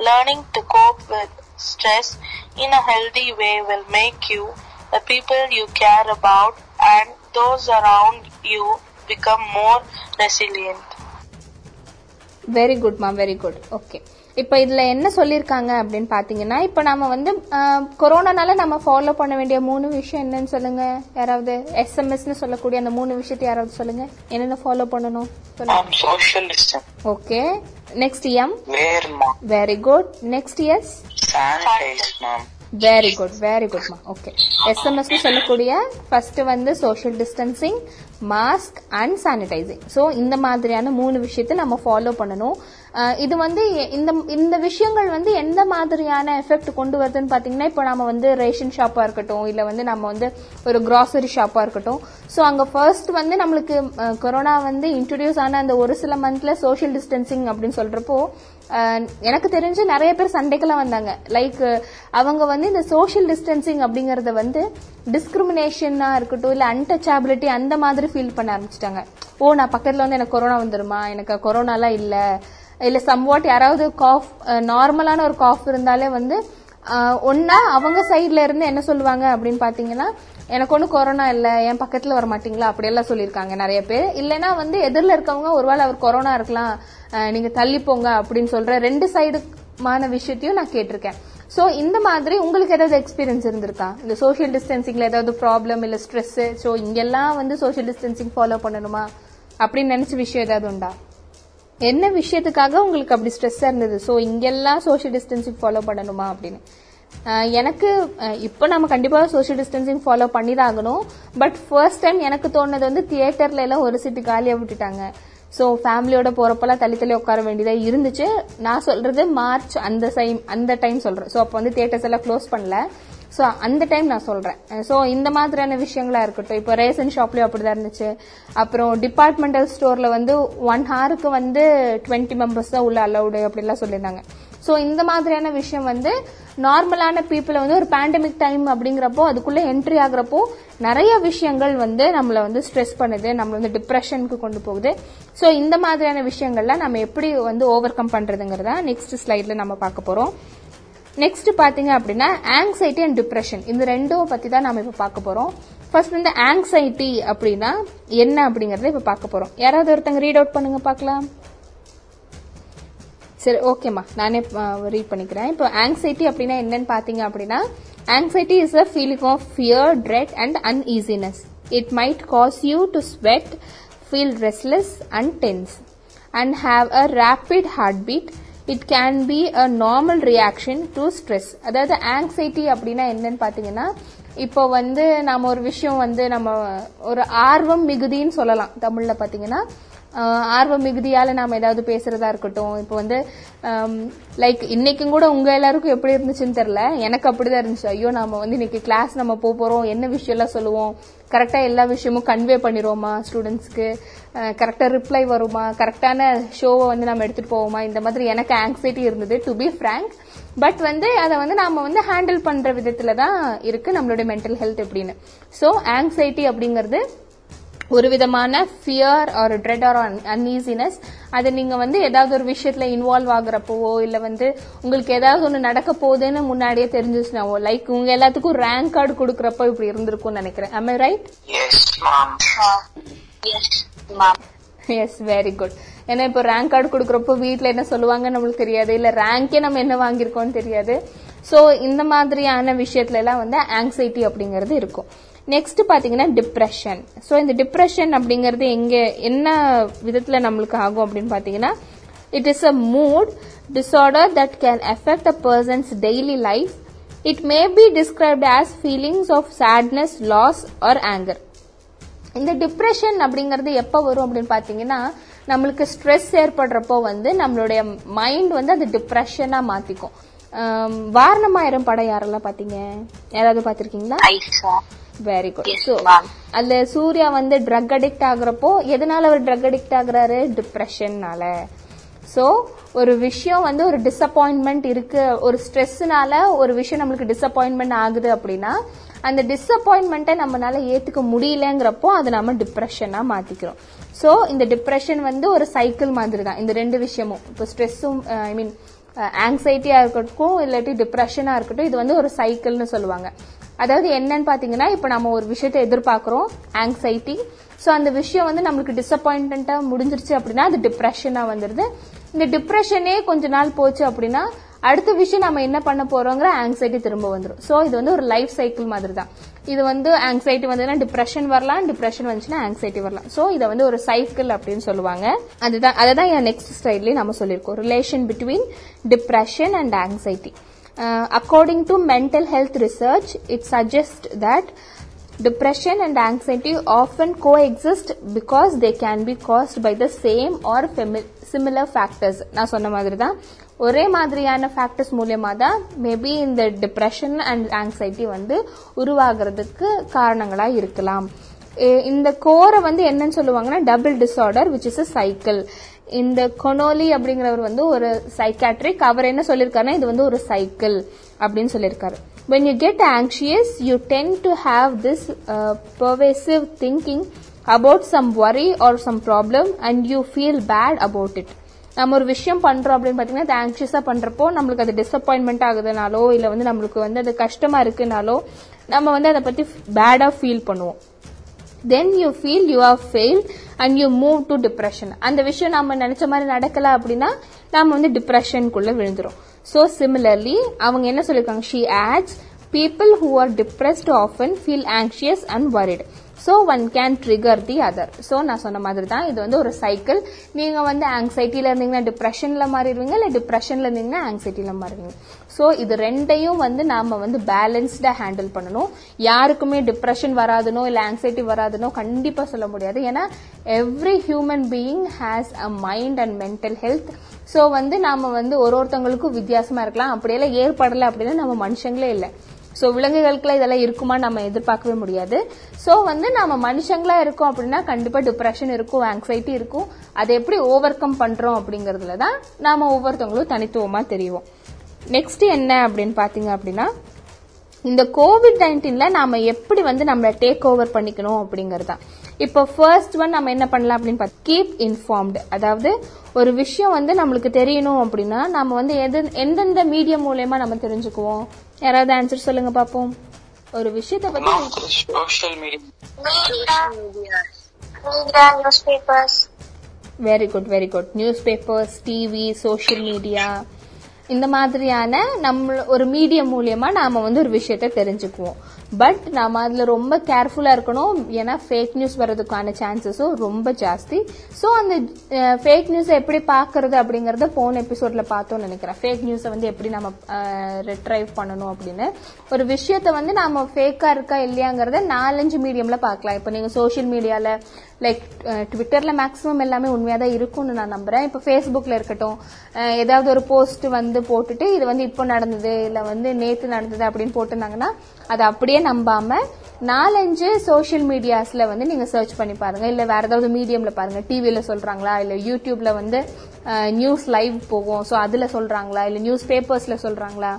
Learning to cope with stress in a healthy way will make you, the people you care about, and those around you become more resilient. Very good மா very good okay இப்போ இதுல என்ன சொல்லிருக்காங்க அப்படின்னு பாத்தீங்கன்னா இப்போ நாம வந்து கொரோனானால நம்ம ஃபாலோ பண்ண வேண்டிய மூணு விஷயம் என்னன்னு சொல்லுங்க. யாராவது எஸ்எம்எஸ்னு சொல்லக்கூடிய அந்த மூணு விஷயத்தை யாராவது சொல்லுங்க. என்னென்ன ஃபாலோ பண்ணணும்? சொல்லுங்க. Okay next M. Very good next S. Very good very குட்மா okay SMS சொல்லக்கூடிய ஃபர்ஸ்ட் வந்து social distancing mask and sanitizing so இந்த மாதிரியான மூணு விஷயத்தை நம்ம ஃபாலோ பண்ணணும். இது வந்து இந்த இந்த விஷயங்கள் வந்து எந்த மாதிரியான எஃபெக்ட் கொண்டு வருதுன்னு பார்த்தீங்கன்னா இப்போ நம்ம வந்து ரேஷன் ஷாப்பாக இருக்கட்டும் இல்லை வந்து நம்ம வந்து ஒரு கிராசரி ஷாப்பாக இருக்கட்டும். ஸோ அங்கே ஃபர்ஸ்ட் வந்து நம்மளுக்கு கொரோனா வந்து இன்ட்ரடியூஸ் ஆன அந்த ஒரு சில மந்தில் சோஷியல் டிஸ்டன்சிங் அப்படின்னு சொல்கிறப்போ எனக்கு தெரிஞ்சு நிறைய பேர் சண்டைக்கெல்லாம் வந்தாங்க. லைக் அவங்க வந்து இந்த சோஷியல் டிஸ்டன்சிங் அப்படிங்கறத வந்து டிஸ்கிரிமினேஷனா இருக்கட்டும் இல்ல அன்டச்சபிலிட்டி அந்த மாதிரி ஃபீல் பண்ண ஆரம்பிச்சிட்டாங்க. ஓ நான் பக்கத்துல வந்து எனக்கு கொரோனா வந்துருமா? எனக்கு கொரோனாலாம் இல்ல. இல்ல சம்வாட் யாராவது காஃப் நார்மலான ஒரு காஃப் இருந்தாலே வந்து ஒன்னா அவங்க சைட்ல இருந்து என்ன சொல்லுவாங்க அப்படின்னு பாத்தீங்கன்னா எனக்கு ஒன்றும் கொரோனா இல்லை என் பக்கத்தில் வர மாட்டீங்களா அப்படியெல்லாம் சொல்லியிருக்காங்க நிறைய பேர். இல்லைன்னா வந்து எதிரில் இருக்கவங்க ஒருவேளை அவர் கொரோனா இருக்கலாம் நீங்கள் தள்ளிப்போங்க அப்படின்னு சொல்கிற ரெண்டு சைடுமான விஷயத்தையும் நான் கேட்டிருக்கேன். ஸோ இந்த மாதிரி உங்களுக்கு ஏதாவது எக்ஸ்பீரியன்ஸ் இருந்திருக்கா? இந்த சோஷியல் டிஸ்டன்சிங்கில் ஏதாவது ப்ராப்ளம் இல்லை ஸ்ட்ரெஸ்ஸு ஸோ இங்கெல்லாம் வந்து சோஷியல் டிஸ்டன்சிங் ஃபாலோ பண்ணணுமா? அப்படின்னு நினச்ச விஷயம் ஏதாவது உண்டா? என்ன விஷயத்துக்காக உங்களுக்கு அப்படி ஸ்ட்ரெஸ்ஸாக இருந்தது? ஸோ இங்கெல்லாம் சோஷியல் டிஸ்டன்சிங் ஃபாலோ பண்ணணுமா அப்படின்னு. எனக்கு இப்போ நம்ம கண்டிப்பாக சோஷியல் டிஸ்டன்சிங் ஃபாலோ பண்ணி தான் ஆகணும் பட் ஃபர்ஸ்ட் டைம் எனக்கு தோணுது வந்து தியேட்டர்ல எல்லாம் ஒரு சீட்டு காலியாக விட்டுட்டாங்க. ஸோ ஃபேமிலியோட போகிறப்பெல்லாம் தள்ளி தள்ளி உட்கார வேண்டியதாக இருந்துச்சு. நான் சொல்கிறது மார்ச் அந்த டைம் அந்த டைம் சொல்கிறேன் ஸோ அப்போ வந்து தியேட்டர்ஸ் எல்லாம் க்ளோஸ் பண்ணல. ஸோ அந்த டைம் நான் சொல்கிறேன் ஸோ இந்த மாதிரியான விஷயங்களா இருக்கட்டும். இப்போ ரேஷன் அப்படி அப்படிதான் இருந்துச்சு. அப்புறம் டிபார்ட்மெண்டல் ஸ்டோரில் வந்து ஒன் ஹாருக்கு வந்து டுவெண்ட்டி மெம்பர்ஸ் தான் உள்ள அலௌடு அப்படிலாம் சொல்லியிருந்தாங்க. ஸோ இந்த மாதிரியான விஷயம் வந்து நார்மலான பீப்புளை வந்து ஒரு பேண்டமிக் டைம் அப்படிங்கிறப்போ அதுக்குள்ளே என்ட்ரி ஆகுறப்போ நிறைய விஷயங்கள் வந்து நம்மளை வந்து ஸ்ட்ரெஸ் பண்ணுது நம்மளை வந்து டிப்ரெஷனுக்கு கொண்டு போகுது. ஸோ இந்த மாதிரியான விஷயங்கள்லாம் நம்ம எப்படி வந்து ஓவர் கம் பண்ணுறதுங்கிறத நெக்ஸ்ட் ஸ்லைடில் நம்ம பார்க்க போகிறோம் நெக்ஸ்ட் பார்த்தீங்க அப்படின்னா ஆங்ஸைட்டி அண்ட் டிப்ரெஷன் இந்த ரெண்டும் பற்றி தான் நம்ம இப்போ பார்க்க போகிறோம் ஃபர்ஸ்ட் வந்து ஆங்ஸைட்டி அப்படின்னா என்ன அப்படிங்கறத இப்போ பார்க்க போகிறோம் யாராவது ஒருத்தங்க ரீட் அவுட் பண்ணுங்க பார்க்கலாம். சரி ஓகேம்மா நானே ரீட் பண்ணிக்கிறேன். இப்போ ஆங்ஸைட்டி அப்படின்னா என்னன்னு பார்த்தீங்க அப்படின்னா anxiety is a feeling of fear dread and uneasiness it might cause you to sweat feel restless and tense and have a rapid heartbeat it can be a normal reaction to stress அதாவது anxiety அப்படின்னா என்னன்னு பார்த்தீங்கன்னா இப்போ வந்து நம்ம ஒரு விஷயம் வந்து நம்ம ஒரு ஆர்வம் மிகுதின்னு சொல்லலாம். தமிழில் பார்த்தீங்கன்னா ஆர்வ மிகுதியால நாம ஏதாவது பேசுறதா இருக்கட்டும். இப்போ வந்து லைக் இன்னைக்கும் கூட உங்க எல்லாருக்கும் எப்படி இருந்துச்சுன்னு தெரியல. எனக்கு அப்படிதான் இருந்துச்சு. ஐயோ நாம வந்து இன்னைக்கு கிளாஸ் நம்ம போக போறோம். என்ன விஷயம் எல்லாம் சொல்லுவோம்? கரெக்டா எல்லா விஷயமும் கன்வே பண்ணிடுவோமா ஸ்டூடெண்ட்ஸ்க்கு கரெக்டா ரிப்ளை வருமா? கரெக்டான ஷோவை வந்து நம்ம எடுத்துட்டு போவோமா? இந்த மாதிரி எனக்கு ஆங்ஸைட்டி இருந்தது டு பி ஃப்ரேங்க் பட் வந்து அதை வந்து நாம வந்து ஹேண்டில் பண்ற விதத்துல தான் இருக்கு நம்மளுடைய மென்டல் ஹெல்த் எப்படின்னு. ஸோ ஆங்ஸைட்டி அப்படிங்கிறது ஒரு விதமான fear or dread or uneasiness அது நீங்க வந்து ஏதாவது ஒரு விஷயத்துல இன்வால்வ் ஆகுறப்பவோ இல்ல வந்து உங்களுக்கு ஏதாவது ஒண்ணு நடக்க போகுதுன்னு முன்னாடியே தெரிஞ்சிச்சுனாவோ லைக் உங்க எல்லாத்துக்கும் ரேங்க் கார்டு கொடுக்கறப்ப இப்படி இருந்திருக்கும்னு நினைக்கிறேன். Am I right Yes, mom. Yes, ma'am. Yes very good ஏன்னா இப்போ ரேங்க் கார்டு கொடுக்கறப்போ வீட்ல என்ன சொல்லுவாங்க நம்மளுக்கு தெரியாது. இல்ல ரேங்கே நம்ம என்ன வாங்கியிருக்கோம்னு தெரியாது. சோ இந்த மாதிரியான விஷயத்துல எல்லாம் வந்து ஆங்ஸைட்டி அப்படிங்கிறது இருக்கும். நெக்ஸ்ட் பாத்தீங்கன்னா டிப்ரெஷன் ஸோ இந்த டிப்ரெஷன் அப்படிங்கிறது எங்க என்ன விதத்துல நம்மளுக்கு ஆகும் அப்படின்னு பாத்தீங்கன்னா it is a mood disorder that can affect a person's daily life it may be described as feelings of sadness loss or anger இந்த டிப்ரெஷன் அப்படிங்கிறது எப்போ வரும் அப்படின்னு பார்த்தீங்கன்னா நம்மளுக்கு ஸ்ட்ரெஸ் ஏற்படுறப்போ வந்து நம்மளுடைய மைண்ட் வந்து அது டிப்ரெஷனாக மாற்றிக்கும் வாரணமாயிரம் படம் யாரெல்லாம் பார்த்தீங்க யாராவது பார்த்துருக்கீங்களா வெரி குட் ஸோ. அதுல சூர்யா வந்து ட்ரக் அடிக்ட் ஆகுறப்போ எதனால அவர் ட்ரக் அடிக்ட் ஆகுறாரு? டிப்ரெஷன்னால சோ ஒரு விஷயம் வந்து ஒரு டிசப்பாயின்மெண்ட் இருக்கு. ஒரு ஸ்ட்ரெஸ்னால ஒரு விஷயம் நம்மளுக்கு டிசப்பாயின்மெண்ட் ஆகுது அப்படின்னா அந்த டிசப்பாயின்மெண்ட்டை நம்மளால ஏத்துக்க முடியலங்கிறப்போ அதை நம்ம டிப்ரெஷனா மாத்திக்கிறோம். சோ இந்த டிப்ரெஷன் வந்து ஒரு சைக்கிள் மாதிரி தான் இந்த ரெண்டு விஷயமும். இப்போ ஸ்ட்ரெஸ்ஸும் ஐ மீன் ஆங்ஸைட்டியா இருக்கட்டும் இல்லாட்டி டிப்ரெஷனா இருக்கட்டும் இது வந்து ஒரு சைக்கிள்னு சொல்லுவாங்க. அதாவது என்னன்னு பாத்தீங்கன்னா இப்ப நம்ம ஒரு விஷயத்தை எதிர்பார்க்கிறோம் ஆங்ஸைட்டி ஸோ அந்த விஷயம் வந்து நம்மளுக்கு டிசப்பாயின்டா முடிஞ்சிருச்சு அப்படின்னா அது டிப்ரெஷனா வந்துருது. இந்த டிப்ரெஷனே கொஞ்ச நாள் போச்சு அப்படின்னா அடுத்த விஷயம் நம்ம என்ன பண்ண போறோங்கிற ஆங்ஸைட்டி திரும்ப வந்துடும் ஸோ இது வந்து ஒரு லைஃப் சைக்கிள் மாதிரி தான் இது வந்து ஆங்ஸைட்டி வந்ததுன்னா டிப்ரெஷன் வரலாம் டிப்ரெஷன் வந்துச்சுன்னா ஆங்ஸைட்டி வரலாம். ஸோ இதை வந்து ஒரு சைக்கிள் அப்படின்னு சொல்லுவாங்க. அதுதான் அதை தான் என் நெக்ஸ்ட் ஸ்லைட்லயே நம்ம சொல்லியிருக்கோம். Relation between depression and anxiety according to mental health research it suggest that depression and anxiety often coexist because they can be caused by the same or fami- similar factors. நான் சொன்ன மாதிரி தான் ஒரே மாதிரியான factors மூலியமாக தான் maybe இந்த depression and anxiety வந்து உருவாகிறதுக்கு காரணங்களாக இருக்கலாம். இந்த கோரை வந்து என்னன்னு சொல்லுவாங்கன்னா double disorder which is a cycle இந்த கொனோலி அப்படிங்கிறவர் வந்து ஒரு சைக்காட்ரிக் அவர் என்ன சொல்லியிருக்காருன்னா இது வந்து ஒரு சைக்கிள் அப்படின்னு சொல்லியிருக்காரு when you get anxious you tend to have this pervasive thinking about some worry or some problem and you feel bad about it நம்ம ஒரு விஷயம் பண்றோம் அப்படின்னு பாத்தீங்கன்னா அது ஆங்ஷியஸா பண்றப்போ நம்மளுக்கு அது டிசப்பாயின்மெண்ட் ஆகுதுனாலோ இல்ல வந்து நம்மளுக்கு வந்து அது கஷ்டமா இருக்குனாலோ நம்ம வந்து அதை பத்தி பேடா ஃபீல் பண்ணுவோம். Then you feel you are fail and you move to depression அந்த விஷயம் நம்ம நினைச்ச மாதிரி நடக்கல அப்படின்னா நாம வந்து டிப்ரெஷனுக்குள்ள விழுந்துரும். ஸோ சிமிலர்லி அவங்க என்ன சொல்லியிருக்காங்க she adds people who are depressed often feel anxious and worried so one can trigger the other so நான் சொன்ன மாதிரி தான் இது வந்து ஒரு சைக்கிள் நீங்கள் வந்து ஆங்ஸைட்டியில் இருந்தீங்கன்னா டிப்ரெஷனில் மாறிடுவீங்க இல்லை டிப்ரெஷனில் இருந்தீங்கன்னா ஆங்ஸைட்டியில் மாறிடுவீங்க. ஸோ இது ரெண்டையும் வந்து நாம் வந்து பேலன்ஸ்டாக ஹேண்டில் பண்ணணும். யாருக்குமே டிப்ரெஷன் வராதுனோ இல்லை ஆங்ஸைட்டி வராதுனோ கண்டிப்பாக சொல்ல முடியாது. ஏன்னா every human being has a mind and mental health so வந்து நாம் வந்து ஒரு ஒருத்தவங்களுக்கும் வித்தியாசமாக இருக்கலாம். அப்படியெல்லாம் ஏற்படலை அப்படின்னா நம்ம மனுஷங்களே இல்லை. ஸோ விலங்குகளுக்குலாம் இதெல்லாம் இருக்குமா நம்ம எதிர்பார்க்கவே முடியாது. ஸோ வந்து நம்ம மனுஷங்களா இருக்கோம் அப்படின்னா கண்டிப்பாக டிப்ரெஷன் இருக்கும் ஆங்ஸைட்டி இருக்கும். அதை எப்படி ஓவர் கம் பண்ணுறோம் அப்படிங்கறதுல தான் நாம் ஒவ்வொருத்தவங்களும் தனித்துவமாக தெரியும் நெக்ஸ்ட் என்ன அப்படின்னு பார்த்தீங்க அப்படின்னா இந்த கோவிட் நைன்டீன்ல நாம எப்படி வந்து நம்மள டேக் ஓவர் பண்ணிக்கணும் அப்படிங்கறது தான் இப்போ ஃபர்ஸ்ட் ஒன் நம்ம என்ன பண்ணலாம் அப்படின்னு பார்த்தா கீப் இன்ஃபார்ம்டு அதாவது ஒரு விஷயம் வந்து நம்மளுக்கு தெரியணும் அப்படின்னா நம்ம வந்து எது எந்தெந்த மீடியம் மூலயமா நம்ம தெரிஞ்சுக்குவோம்? யாராவது ஆன்சர் சொல்லுங்க பாப்போம். ஒரு விஷயத்தை பத்தி Social media. Media, media, newspapers. Very good very good newspapers TV social media இந்த மாதிரியான நம்ம ஒரு மீடியம் மூலியமா நாம வந்து ஒரு விஷயத்த தெரிஞ்சுக்குவோம். பட் நாம அதுல ரொம்ப கேர்ஃபுல்லா இருக்கணும். ஏன்னா ஃபேக் நியூஸ் வர்றதுக்கான சான்சஸும் ரொம்ப ஜாஸ்தி. ஸோ அந்த ஃபேக் நியூஸை எப்படி பாக்குறது அப்படிங்கறத போன எபிசோட்ல பார்த்தோம்னு நினைக்கிறேன். ஃபேக் நியூஸை வந்து எப்படி நம்ம ரிட்ரைவ் பண்ணணும் அப்படின்னு. ஒரு விஷயத்த வந்து நாம ஃபேக்கா இருக்கா இல்லையாங்கிறத நாலஞ்சு மீடியம்ல பார்க்கலாம். இப்போ நீங்க சோஷியல் மீடியால லைக் ட்விட்டர்ல மேக்ஸிமம் எல்லாமே உண்மையா தான் இருக்கும்னு நான் நம்புறேன். இப்போ ஃபேஸ்புக்ல இருக்கட்டும் ஏதாவது ஒரு போஸ்ட் வந்து போட்டுட்டு இது வந்து இப்போ நடந்தது இல்லை வந்து நேற்று நடந்தது அப்படின்னு போட்டிருந்தாங்கன்னா அதை அப்படியே நம்பாம நாலஞ்சு சோஷியல் மீடியாஸ்ல வந்து நீங்க சர்ச் பண்ணி பாருங்க. இல்ல வேற ஏதாவது மீடியம்ல பாருங்க. டிவியில் சொல்றாங்களா? இல்ல யூடியூப்ல வந்து நியூஸ் லைவ் போகும். ஸோ அதுல சொல்றாங்களா? இல்ல நியூஸ் பேப்பர்ஸ்ல சொல்றாங்களா?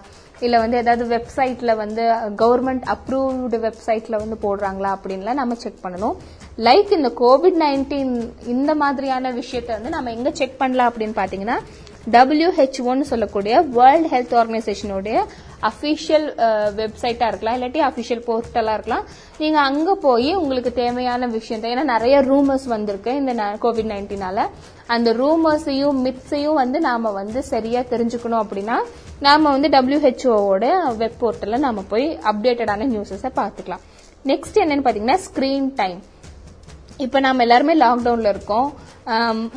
இல்லை வந்து ஏதாவது வெப்சைட்டில் வந்து கவர்மெண்ட் அப்ரூவ்டு வெப்சைட்டில் வந்து போடுறாங்களா அப்படின்லாம் நம்ம செக் பண்ணணும். லைக் இந்த கோவிட் நைன்டீன் இந்த மாதிரியான விஷயத்த வந்து நம்ம எங்கே செக் பண்ணலாம் அப்படின்னு பார்த்தீங்கன்னா டபிள்யூஹெச்ஓன்னு சொல்லக்கூடிய வேர்ல்ட் ஹெல்த் ஆர்கனைசேஷனுடைய அஃபிஷியல் வெப்சைட்டாக இருக்கலாம் இல்லாட்டி அஃபிஷியல் போர்ட்டலாக இருக்கலாம். நீங்கள் அங்கே போய் உங்களுக்கு தேவையான விஷயத்தை ஏன்னா நிறைய ரூமர்ஸ் வந்திருக்கு இந்த கோவிட் நைன்டீனால அந்த ரூமர்ஸையும் மித்ஸையும் வந்து நாம் வந்து சரியாக தெரிஞ்சுக்கணும் அப்படின்னா நாம வந்து டபிள்யூஹெச்ஓவோட வெப் போர்ட்டலில் நாம் போய் அப்டேட்டடான நியூஸஸை பார்த்துக்கலாம். நெக்ஸ்ட் என்னன்னு பார்த்தீங்கன்னா ஸ்கிரீன் டைம் இப்போ நம்ம எல்லாருமே லாக்டவுனில் இருக்கோம்.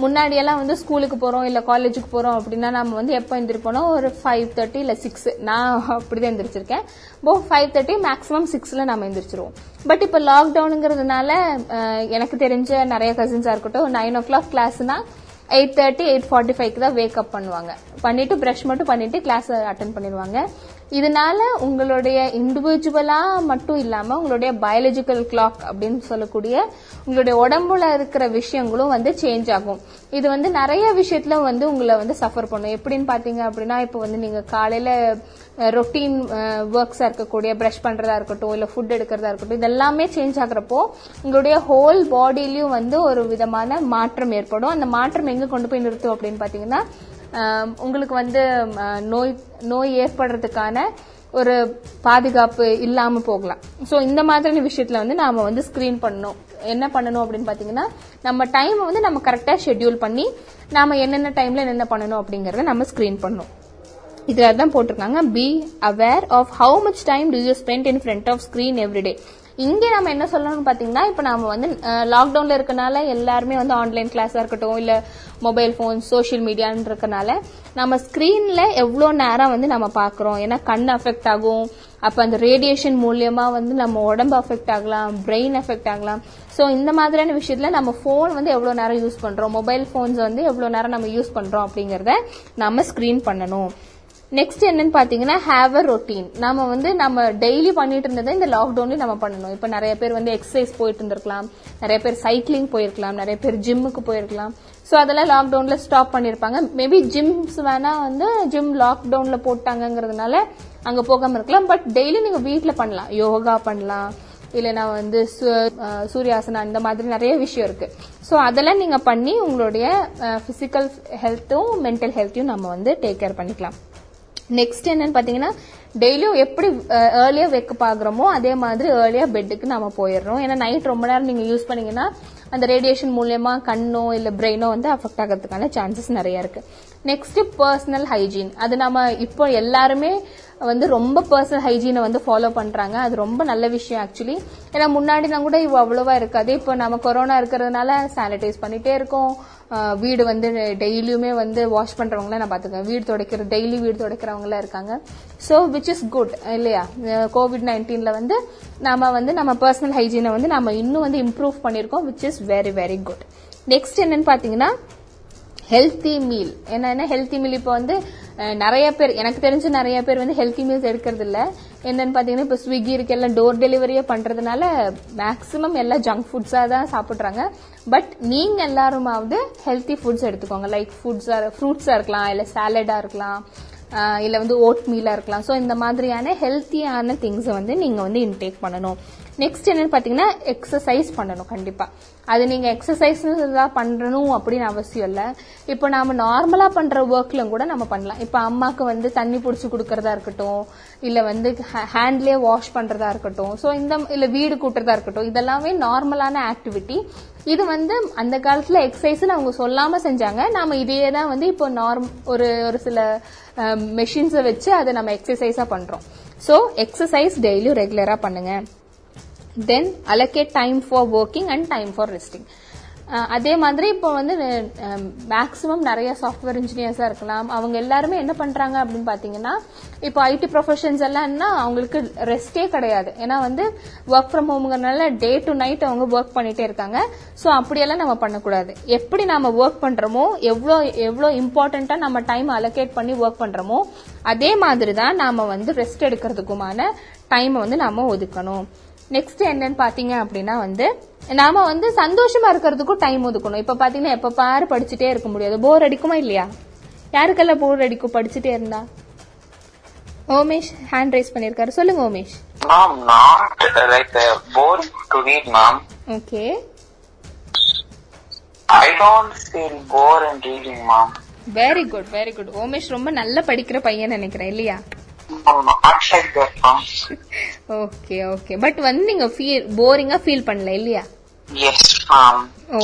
முன்னாடியெல்லாம் வந்து ஸ்கூலுக்கு போகிறோம் இல்லை காலேஜுக்கு போகிறோம் அப்படின்னா நம்ம வந்து எப்போ எந்திரிப்போம்னா ஒரு ஃபைவ் தேர்ட்டி இல்லை சிக்ஸ் நான் அப்படிதான் எழுந்திரிச்சிருக்கேன் போ ஃபைவ் தேர்ட்டி மேக்ஸிமம் சிக்ஸில் நம்ம எழுந்திரிச்சிருவோம் பட் இப்போ லாக்டவுனுங்கிறதுனால எனக்கு தெரிஞ்ச நிறைய கசின்ஸாக இருக்கட்டும் நைன் ஓ கிளாக் கிளாஸ்னால் எயிட் தேர்ட்டி எயிட் ஃபார்ட்டி ஃபைவ்க்கு தான் வேக்கப் பண்ணுவாங்க. பண்ணிட்டு ப்ரஷ் மட்டும் பண்ணிட்டு கிளாஸ் அட்டன் பண்ணிடுவாங்க. இதனால உங்களுடைய இண்டிவிஜுவலா மட்டும் இல்லாம உங்களுடைய பயாலஜிக்கல் கிளாக் அப்படின்னு சொல்லக்கூடிய உங்களுடைய உடம்புல இருக்கிற விஷயங்களும் வந்து சேஞ்ச் ஆகும். இது வந்து நிறைய விஷயத்துல வந்து உங்களை வந்து சஃபர் பண்ணும். எப்படின்னு பாத்தீங்க அப்படின்னா இப்போ வந்து நீங்க காலையில ரொட்டீன் ஒர்க்ஸா இருக்கக்கூடிய ப்ரஷ் பண்றதா இருக்கட்டும் இல்ல ஃபுட் எடுக்கிறதா இருக்கட்டும் இதெல்லாமே சேஞ்ச் ஆகுறப்போ உங்களுடைய ஹோல் பாடியிலயும் வந்து ஒரு விதமான மாற்றம் ஏற்படும். அந்த மாற்றம் எங்க கொண்டு போய் நிறுத்தும் அப்படின்னு பாத்தீங்கன்னா உங்களுக்கு வந்து நோய் நோய் ஏற்படுறதுக்கான ஒரு பாதுகாப்பு இல்லாமல் போகலாம். ஸோ இந்த மாதிரியான விஷயத்தில் வந்து நாம் வந்து ஸ்க்ரீன் பண்ணணும். என்ன பண்ணணும் அப்படின்னு பார்த்தீங்கன்னா நம்ம டைமை வந்து நம்ம கரெக்டாக ஷெட்யூல் பண்ணி நாம் என்னென்ன டைமில் என்னென்ன பண்ணணும் அப்படிங்கிறத நம்ம ஸ்க்ரீன் பண்ணணும். இதில் தான் போட்டிருக்காங்க. Be aware of how much time do you spend in front of screen everyday இங்க நம்ம என்ன சொல்லணும்னு பாத்தீங்கன்னா இப்ப நம்ம வந்து லாக்டவுன்ல இருக்கனால எல்லாருமே வந்து ஆன்லைன் கிளாஸா இருக்கட்டும் இல்ல மொபைல் போன் சோஷியல் மீடியான்னு இருக்கனால நம்ம ஸ்கிரீன்ல எவ்வளவு நேரம் வந்து நம்ம பாக்குறோம். ஏன்னா கண் அஃபெக்ட் ஆகும். அப்ப அந்த ரேடியேஷன் மூலியமா வந்து நம்ம உடம்பு அஃபெக்ட் ஆகலாம் பிரெயின் அஃபெக்ட் ஆகலாம். ஸோ இந்த மாதிரியான விஷயத்துல நம்ம போன் வந்து எவ்வளவு நேரம் யூஸ் பண்றோம்? மொபைல் போன்ஸ் வந்து எவ்வளவு நேரம் நம்ம யூஸ் பண்றோம் அப்படிங்கறத நம்ம ஸ்கிரீன் பண்ணணும். நெக்ஸ்ட் என்னன்னு பாத்தீங்கன்னா ஹேவ் அ ரொட்டீன் நம்ம வந்து நம்ம டெய்லி பண்ணிட்டு இருந்ததை இந்த லாக்டவுன்ல நம்ம பண்ணணும். இப்ப நிறைய பேர் வந்து எக்ஸசைஸ் போயிட்டு இருந்திருக்கலாம். நிறைய பேர் சைக்கிளிங் போயிருக்கலாம். நிறைய பேர் ஜிம்முக்கு போயிருக்கலாம். ஸோ அதெல்லாம் லாக்டவுன்ல ஸ்டாப் பண்ணியிருப்பாங்க மேபி ஜிம்ஸ் வேணா வந்து ஜிம் லாக்டவுன்ல போட்டாங்கங்கிறதுனால அங்க போகாம இருக்கலாம். பட் டெய்லி நீங்க வீட்டில் பண்ணலாம். யோகா பண்ணலாம். இல்லைன்னா வந்து சு- இந்த மாதிரி நிறைய விஷயம் இருக்கு. ஸோ அதெல்லாம் நீங்க பண்ணி உங்களுடைய பிசிக்கல் ஹெல்த்தும் மென்டல் ஹெல்த்தையும் நம்ம வந்து டேக் கேர் பண்ணிக்கலாம். நெக்ஸ்ட் என்னன்னு பாத்தீங்கன்னா டெய்லியும் எப்படி ஏர்லியா வெக்க பாக்குறோமோ அதே மாதிரி ஏர்லியா பெட்டுக்கு நாம போயிடுறோம். ஏன்னா நைட் ரொம்ப நேரம் நீங்க யூஸ் பண்ணீங்கன்னா அந்த ரேடியேஷன் மூலயமா கண்ணோ இல்ல பிரெயினோ வந்து அஃபெக்ட் ஆகிறதுக்கான சான்சஸ் நிறைய இருக்கு. நெக்ஸ்ட் பர்சனல் ஹைஜீன் அது நம்ம இப்போ எல்லாருமே வந்து ரொம்ப பர்சனல் ஹைஜீனை வந்து ஃபாலோ பண்றாங்க. அது ரொம்ப நல்ல விஷயம் ஆக்சுவலி ஏன்னா முன்னாடிலாம் கூட இவ்வளவா இருக்காது. இப்போ நம்ம கொரோனா இருக்கிறதுனால சானிடைஸ் பண்ணிட்டே இருக்கோம். வீடு வந்து டெய்லியுமே வந்து வாஷ் பண்றவங்கள நான் பாத்துக்கேன் வீடு துடைக்கிற டெய்லி வீடு துடைக்கிறவங்களாம் இருக்காங்க. ஸோ விச் இஸ் குட் இல்லையா? கோவிட் நைன்டீன்ல வந்து நாம வந்து நம்ம பர்சனல் ஹைஜீனை வந்து நம்ம இன்னும் வந்து இம்ப்ரூவ் பண்ணிருக்கோம் which is very very good next என்னன்னு பாத்தீங்கன்னா ஹெல்த்தி மீல் என்னன்னா ஹெல்த்தி மீல் இப்போ வந்து நிறைய பேர் எனக்கு தெரிஞ்சு நிறைய பேர் வந்து ஹெல்த்தி மீல்ஸ் எடுக்கிறது இல்லை என்னன்னு பார்த்தீங்கன்னா இப்போ ஸ்விக்கி இருக்கு எல்லாம் டோர் டெலிவரியே பண்ணுறதுனால மேக்ஸிமம் எல்லாம் ஜங்க் ஃபுட்ஸாக தான் சாப்பிட்றாங்க. பட் நீங்கள் எல்லாருமாவது ஹெல்த்தி ஃபுட்ஸ் எடுத்துக்கோங்க. லைக் ஃபுட்ஸாக ஃப்ரூட்ஸாக இருக்கலாம் இல்லை சாலடாக இருக்கலாம். இல்லை வந்து ஓட் மீலாக இருக்கலாம். ஸோ இந்த மாதிரியான ஹெல்த்தியான திங்ஸை வந்து நீங்கள் வந்து இன்டேக் பண்ணணும். நெக்ஸ்ட் என்னன்னு பார்த்தீங்கன்னா எக்ஸசைஸ் பண்ணணும் கண்டிப்பாக அது நீங்கள் எக்ஸசைஸ் தான் பண்ணணும் அப்படின்னு அவசியம் இல்லை. இப்போ நாம் நார்மலாக பண்ணுற ஒர்க்லையும் கூட நம்ம பண்ணலாம். இப்போ அம்மாவுக்கு வந்து தண்ணி பிடிச்சி கொடுக்கறதா இருக்கட்டும் இல்லை வந்து ஹேண்ட்லேயே வாஷ் பண்ணுறதா இருக்கட்டும். ஸோ இந்த இல்லை வீடு கூட்டுறதா இருக்கட்டும் இதெல்லாமே நார்மலான ஆக்டிவிட்டி இது வந்து அந்த காலத்துல எக்ஸசைஸ் அவங்க சொல்லாம செஞ்சாங்க. நாம இதையே தான் வந்து இப்போ நார்ம் ஒரு ஒரு சில மெஷின்ஸை வச்சு அதை நம்ம எக்ஸசைஸா பண்றோம். ஸோ எக்ஸசைஸ் டெய்லியும் ரெகுலரா பண்ணுங்க. Then allocate time for working and time for resting அதே மாதிரி இப்போ வந்து மேக்ஸிமம் நிறைய சாஃப்ட்வேர் இன்ஜினியர்ஸாக இருக்கலாம். அவங்க எல்லாருமே என்ன பண்ணுறாங்க அப்படின்னு பார்த்தீங்கன்னா இப்போ ஐடி ப்ரொஃபஷன்ஸ் எல்லாம்னா அவங்களுக்கு ரெஸ்டே கிடையாது. ஏன்னா வந்து ஒர்க் ஃப்ரம் ஹோம்ங்கிறனால டே டு நைட் அவங்க ஒர்க் பண்ணிட்டே இருக்காங்க. ஸோ அப்படியெல்லாம் நம்ம பண்ணக்கூடாது. எப்படி நம்ம ஒர்க் பண்ணுறோமோ எவ்வளோ எவ்வளோ இம்பார்ட்டண்ட்டாக நம்ம டைம் அலோகேட் பண்ணி ஒர்க் பண்ணுறோமோ அதே மாதிரி தான் நாம் வந்து ரெஸ்ட் எடுக்கிறதுக்குமான டைமை வந்து நாம் ஒதுக்கணும். நெக்ஸ்ட் என்னன்னு பாத்தீங்க அப்படின்னா வந்து நாம வந்து சந்தோஷமா இருக்கிறதுக்கும் டைம் ஒதுக்கணும். இப்ப பாத்தீங்கன்னா எப்ப பாரு படிச்சுட்டே இருக்க முடியாது. போர் அடிக்குமா இல்லையா? யாருக்கெல்லாம் போர் அடிக்கும்? படிச்சுட்டே இருந்தா. ஓமேஷ் ஹேண்ட் ரைஸ் பண்ணிருக்காரு. சொல்லுங்க Omesh. Uh, like uh, boring to read, mom. ஓகே I don't feel bored in reading, mom. Very good very good Omesh ரொம்ப நல்லா படிக்கிற பையன் நினைக்கிறேன் இல்லையா? ஓகே ஓகே பட் வந்து நீங்க ஃபீல் போரிங்கா ஃபீல் பண்ணல இல்லையா.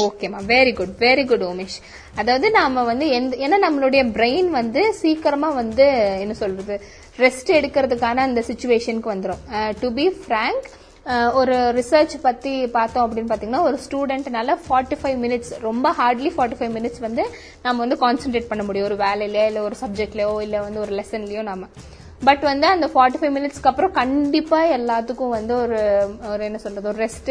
ஓகேம்மா very good very good Umesh அதாவது நாம வந்து எந்த ஏன்னா நம்மளுடைய பிரெயின் வந்து சீக்கிரமா வந்து என்ன சொல்றது ரெஸ்ட் எடுக்கிறதுக்கான அந்த சுச்சுவேஷனுக்கு வந்துடும் டு பி ஃப்ரேங்க் ஒரு ரிசர்ச் பத்தி பார்த்தோம் அப்படின்னு பாத்தீங்கன்னா ஒரு ஸ்டூடெண்ட்னால ஃபார்ட்டி ஃபைவ் மினிட்ஸ் ரொம்ப ஹார்ட்லி ஃபார்ட்டி ஃபைவ் மினிட்ஸ் வந்து நம்ம வந்து கான்சென்ட்ரேட் பண்ண முடியும். ஒரு வேலையிலயோ இல்ல ஒரு சப்ஜெக்ட்லயோ இல்ல வந்து ஒரு லெசன்லயோ நம்ம பட் வந்து அந்த ஃபார்ட்டி ஃபைவ் மினிட்ஸ்க்கு அப்புறம் கண்டிப்பாக எல்லாத்துக்கும் வந்து ஒரு ஒரு என்ன சொல்றது ஒரு ரெஸ்ட்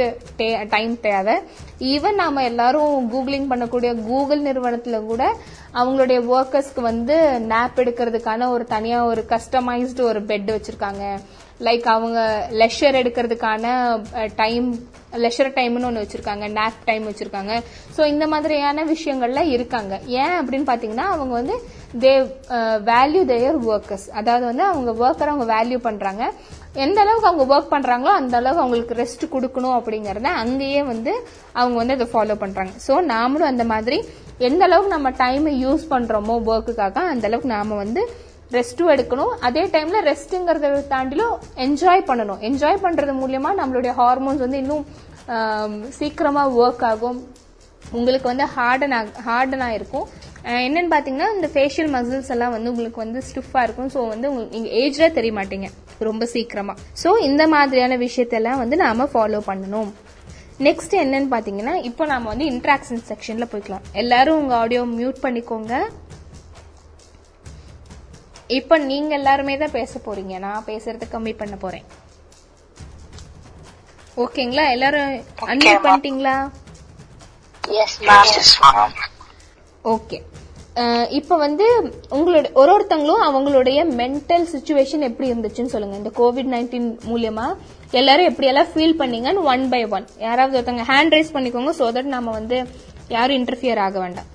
டைம் தேவை. ஈவன் நாம எல்லாரும் கூகுளிங் பண்ணக்கூடிய கூகுள் நிறுவனத்தில் கூட அவங்களுடைய ஒர்க்கர்ஸ்க்கு வந்து நேப் எடுக்கிறதுக்கான ஒரு தனியாக ஒரு கஸ்டமைஸ்டு ஒரு பெட் வச்சுருக்காங்க. லைக் அவங்க லெஷர் எடுக்கிறதுக்கான டைம் லெஷர் டைம்னு ஒன்று வச்சுருக்காங்க நேப் டைம் வச்சுருக்காங்க. ஸோ இந்த மாதிரியான விஷயங்கள்லாம் இருக்காங்க. ஏன் அப்படின்னு பார்த்தீங்கன்னா அவங்க வந்து தே வேல்யூ தேயர் ஒர்க்கர்ஸ் அதாவது வந்து அவங்க ஒர்க்கரை அவங்க வேல்யூ பண்ணுறாங்க எந்த அளவுக்கு அவங்க ஒர்க் பண்ணுறாங்களோ அந்த அளவுக்கு அவங்களுக்கு ரெஸ்ட் கொடுக்கணும் அப்படிங்கிறத அங்கேயே வந்து அவங்க வந்து அதை ஃபாலோ பண்ணுறாங்க ஸோ நாமளும் அந்த மாதிரி எந்த அளவுக்கு நம்ம டைமை யூஸ் பண்ணுறோமோ ஒர்க்குக்காக அந்த அளவுக்கு நாம வந்து ரெஸ்ட்டும் எடுக்கணும். அதே டைம்ல ரெஸ்ட்டுங்கிறத தாண்டிலும் என்ஜாய் பண்ணணும். என்ஜாய் பண்றது மூலியமா நம்மளுடைய ஹார்மோன்ஸ் வந்து இன்னும் சீக்கிரமாக சீக்கிரமா ஒர்க் ஆகும். உங்களுக்கு வந்து ஹார்டன் ஹார்டனாக இருக்கும். என்னன்னு பார்த்தீங்கன்னா இந்த ஃபேஷியல் மசில்ஸ் எல்லாம் வந்து உங்களுக்கு வந்து ஸ்டிஃபாக இருக்கும். ஸோ வந்து உங்களுக்கு நீங்கள் ஏஜ்ல தெரிய மாட்டீங்க. ரொம்ப சீக்கிரமாக ஸோ இந்த மாதிரியான விஷயத்தெல்லாம் வந்து நாம ஃபாலோ பண்ணணும். நெக்ஸ்ட் என்னன்னு பார்த்தீங்கன்னா இப்போ நாம வந்து இன்ட்ராக்ஷன் செக்ஷனில் போய்க்கலாம். எல்லாரும் உங்கள் ஆடியோ மியூட் பண்ணிக்கோங்க. இப்போ நீங்க எல்லாருமே தான் பேச போறீங்க. நான் பேசுறது கம்மி பண்ண போறேன். ஓகேங்களா? எல்லாரும் அன்மியூட் பண்ணிட்டீங்களா. ஓகே இப்போ வந்து உங்களோட ஒரு ஒருத்தங்களும் அவங்களுடைய மென்டல் சுச்சுவேஷன் எப்படி இருந்துச்சுன்னு சொல்லுங்க. இந்த கோவிட் நைன்டீன் மூலியமா எல்லாரும் எப்படி எல்லாம் ஃபீல் பண்ணீங்கன்னு ஒன் பை ஒன் யாராவது ஒருத்தவங்க ஹேண்ட் ரைஸ் பண்ணிக்கோங்க சோ தட் நம்ம வந்து யாரும் இன்டர்ஃபியர் ஆக வேண்டாம்.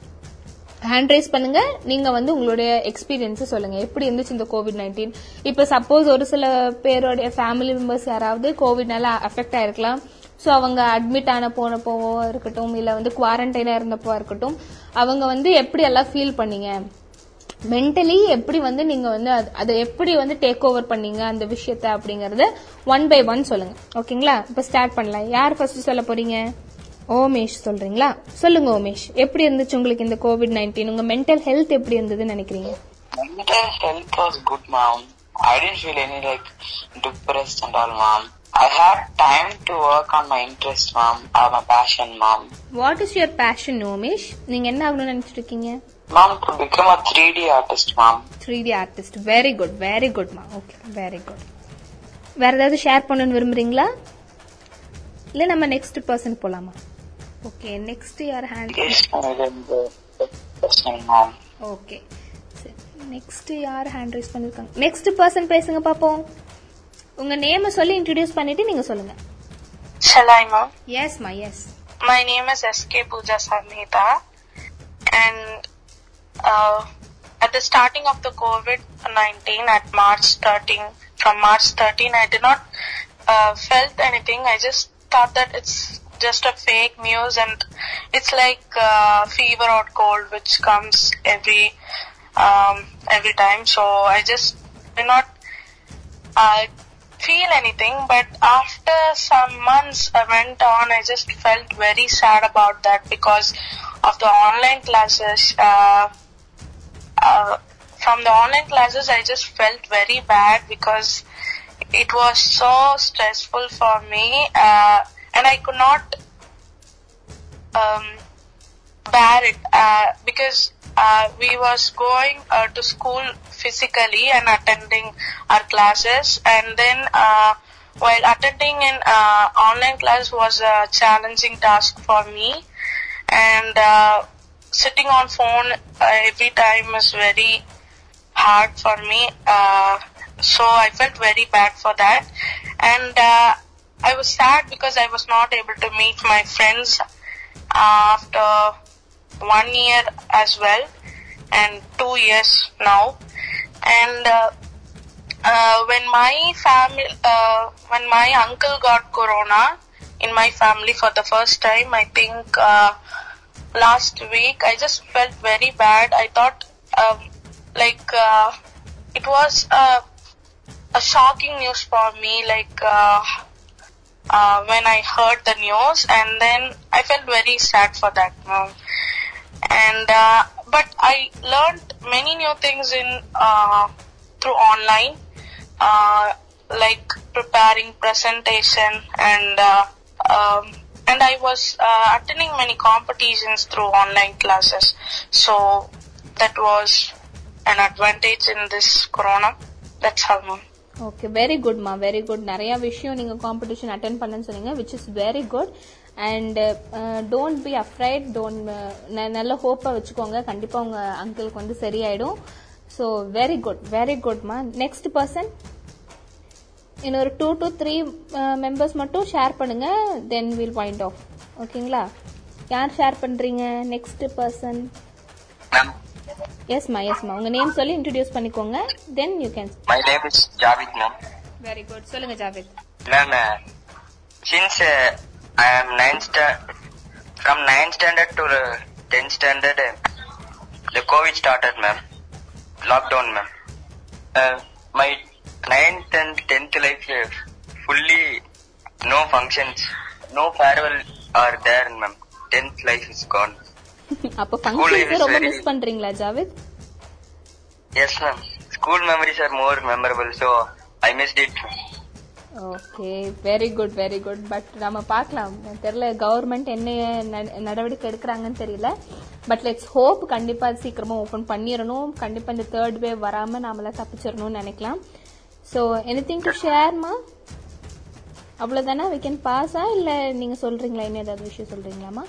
ஹேண்ட் ரைஸ் பண்ணுங்க. நீங்க வந்து உங்களுடைய எக்ஸ்பீரியன்ஸ் சொல்லுங்க. எப்படி இருந்துச்சு இந்த கோவிட் நைன்டீன் இப்ப சப்போஸ் ஒரு சில பேருடைய ஃபேமிலி மெம்பர்ஸ் யாராவது கோவிட்னால அஃபெக்ட் ஆயிருக்கலாம். ஸோ அவங்க அட்மிட் ஆன போனப்போவோ இருக்கட்டும் இல்ல வந்து குவாரண்டைனா இருந்தப்போ இருக்கட்டும் அவங்க வந்து எப்படி எல்லாம் ஃபீல் பண்ணீங்க? மென்டலி எப்படி வந்து நீங்க வந்து அதை எப்படி வந்து டேக் ஓவர் பண்ணீங்க? அந்த விஷயத்த அப்படிங்கறத ஒன் பை ஒன் சொல்லுங்க. ஓகேங்களா இப்ப ஸ்டார்ட் பண்ணலாம். யார் ஃபர்ஸ்ட் சொல்ல போறீங்க? ஓமேஷ் சொல்றீங்களா? சொல்லுங்க ஓமேஷ். எப்படி இருந்துச்சு உங்களுக்கு இந்த கோவிட் நைன்டீன் உங்க மென்டல் ஹெல்த் எப்படி இருந்ததுன்னு நினைக்கிறீங்க? Mom. I didn't feel any like depressed and all, mom. I had time to work on my interest, mom, or my passion, mom. What is your passion Omesh நீங்க என்ன ஆகணும்னு நினைச்சிட்டு இருக்கீங்க? Mom, to become a 3D artist, mom. Three D artist very good very குட்மா okay very good வேற ஏதாவது share பண்ணணும்னு விரும்புறீங்களா? இல்ல நம்ம நெக்ஸ்ட் பர்சன் போலாமா? ஓகே நெக்ஸ்ட் யார் hand Yes, I am the person, mom. Okay next யார் ஹேண்ட் ரைஸ் பண்ணிருக்காங்க நெக்ஸ்ட் பர்சன் பேசுங்க பாப்போம் உங்க நேம சொல்லி இன்ட்ரடியூஸ் பண்ணிட்டு நீங்க சொல்லுங்க ma'am? எஸ் மா yes My name is SK Pooja Samhita, and uh, at the starting of the COVID 19 at March 13, from March 13, I did not uh, felt anything. I just thought that it's just a fake news, and it's like uh, fever or cold which comes every um, every time. So I just did not uh, feel anything, but after some months I went on, I just felt very sad about that because of the online classes. Uh, uh, from the online classes, I just felt very bad because it was so stressful for me, uh, and I could not um, bear it uh, because uh, we was going uh, to school physically and attending our classes. And then uh, while attending an uh, online class was a challenging task for me. And uh, sitting on phone uh, every time is very hard for me. Uh, so I felt very bad for that. And uh, I was sad because I was not able to meet my friends after one year as well and two years now. And uh, uh, when my family uh, when my uncle got corona in my family for the first time i think uh, last week i just felt very bad. I thought um, like uh, it was uh, a shocking news for me like uh, when I heard the news, and then I felt very sad for that. Um, and uh, but I learned many new things in uh, through online, uh, like preparing presentation and uh, um, and I was attending many competitions through online classes. So that was an advantage in this corona. That's how. Okay very குட்மா very good நிறைய விஷயம் நீங்கள் competition attend பண்ணுன்னு சொன்னீங்க which is very good and don't be afraid don't நல்ல ஹோப்பாக வச்சுக்கோங்க. கண்டிப்பாக உங்கள் அங்கிளுக்கு வந்து சரியாயிடும். ஸோ வெரி குட் வெரி குட்மா நெக்ஸ்ட் பர்சன் இன்னொரு டூ டு த்ரீ மெம்பர்ஸ் மட்டும் ஷேர் பண்ணுங்க. தென் வில் பாயிண்ட் ஆஃப் ஓகேங்களா யார் ஷேர் பண்ணுறீங்க நெக்ஸ்ட் பர்சன் Ma'am, எஸ்மா எஸ்மா உங்க நேம் சொல்லி இன்ட்ரடியூஸ் பண்ணிக்கோங்க then you can my name is Javed, ma'am. Very good சொல்லுங்க Javed Ma'am, uh, since uh, I am 9th sta- from 9th standard to uh, 10th standard, uh, the COVID started, ma'am. Lockdown, ma'am. Uh, my 9th and 10th life, uh, fully no functions, no farewell are there, ma'am. 10th life is gone. (laughs) அப்ப functions ரொம்ப miss பண்றீங்களா Javed? Yes, ma'am. School memories are more memorable, so I missed it. Okay very good very good but நம்ம பார்க்கலாம். தெரியல government என்ன நட- நடவடிக்கை எடுக்கிறாங்கன்னு தெரியல. பட் லெட்ஸ் ஹோப் கண்டிப்பா சீக்கிரமா ஓபன் பண்ணிடணும் கண்டிப்பா இந்த தேர்ட் வேவ் வராம நாமெல்லாம் தப்பிச்சிடணும்னு நினைக்கலாம். ஸோ எனி திங் டு ஷேர்மா அவ்வளவுதானே? வி கேன் பாஸா இல்ல நீங்க சொல்றீங்களா? என்ன ஏதாவது விஷயம் சொல்றீங்களாமா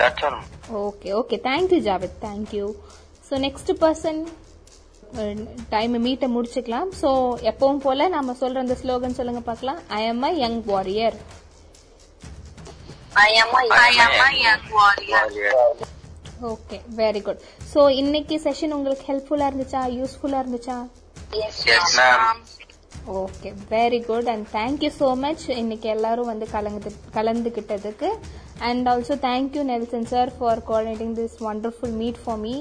That's all. Okay okay thank you Javed thank you so next person time மீட்டை முடிச்சுக்கலாம். ஸோ எப்பவும் போல நாம சொல்ற அந்த ஸ்லோகன் சொல்லுங்க பார்க்கலாம். I am a young warrior I am a, I am a young warrior. Okay very good so இன்னைக்கு செஷன் உங்களுக்கு ஹெல்ப்ஃபுல்லா இருந்துச்சா? யூஸ்ஃபுல்லா இருந்துச்சா? Yes, Yes, ma'am. Okay very good and thank you so much இன்னைக்கு எல்லாரும் வந்து கலந்து கலந்துகிட்டதுக்கு. And also thank you Nelson sir for coordinating this wonderful meet for me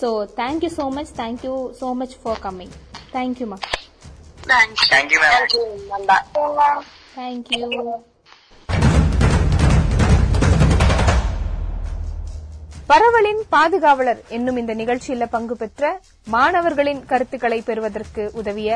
so thank you so much thank you so much for coming தேங்க்யூமா Thank you. Thank you, ma'am. Thank you, Nanda. Thank you பரவலின் பாதுகாவலர் என்னும் இந்த நிகழ்ச்சியில பங்கு பெற்ற மாணவர்களின் கருத்துக்களை பெறுவதற்கு உதவிய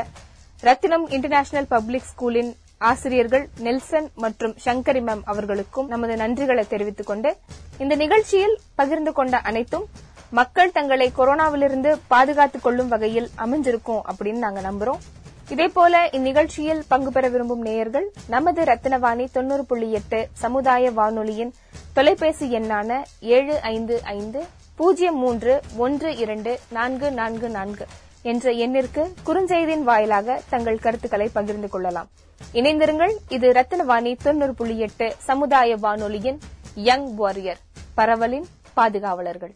ரத்தினம் இன்டர்நேஷனல் பப்ளிக் ஸ்கூலின் ஆசிரியர்கள் நெல்சன் மற்றும் சங்கரி மேம் அவர்களுக்கும் நமது நன்றிகளை தெரிவித்துக் கொண்டு இந்த நிகழ்ச்சியில் பகிர்ந்து கொண்ட அனைத்தும் மக்கள் தங்களை கொரோனாவிலிருந்து பாதுகாத்துக் கொள்ளும் வகையில் அமைஞ்சிருக்கும் அப்படின்னு நாங்க நம்புறோம். இதேபோல இந்நிகழ்ச்சியில் பங்கு பெற விரும்பும் நேயர்கள் நமது ரத்தினவாணி தொண்ணூறு புள்ளி எட்டு சமுதாய வானொலியின் தொலைபேசி எண்ணான ஏழு ஐந்து ஐந்து பூஜ்ஜியம் மூன்று ஒன்று இரண்டு நான்கு நான்கு நான்கு. என்ற எண்ணிற்கு குறுஞ்செய்தியின் வாயிலாக தங்கள் கருத்துக்களை பகிர்ந்து கொள்ளலாம். இணைந்திருங்கள். இது ரத்னவாணி தொண்ணூறு புள்ளி எட்டு சமுதாய வானொலியின் யங் வாரியர். பரவலின் பாதுகாவலர்கள்.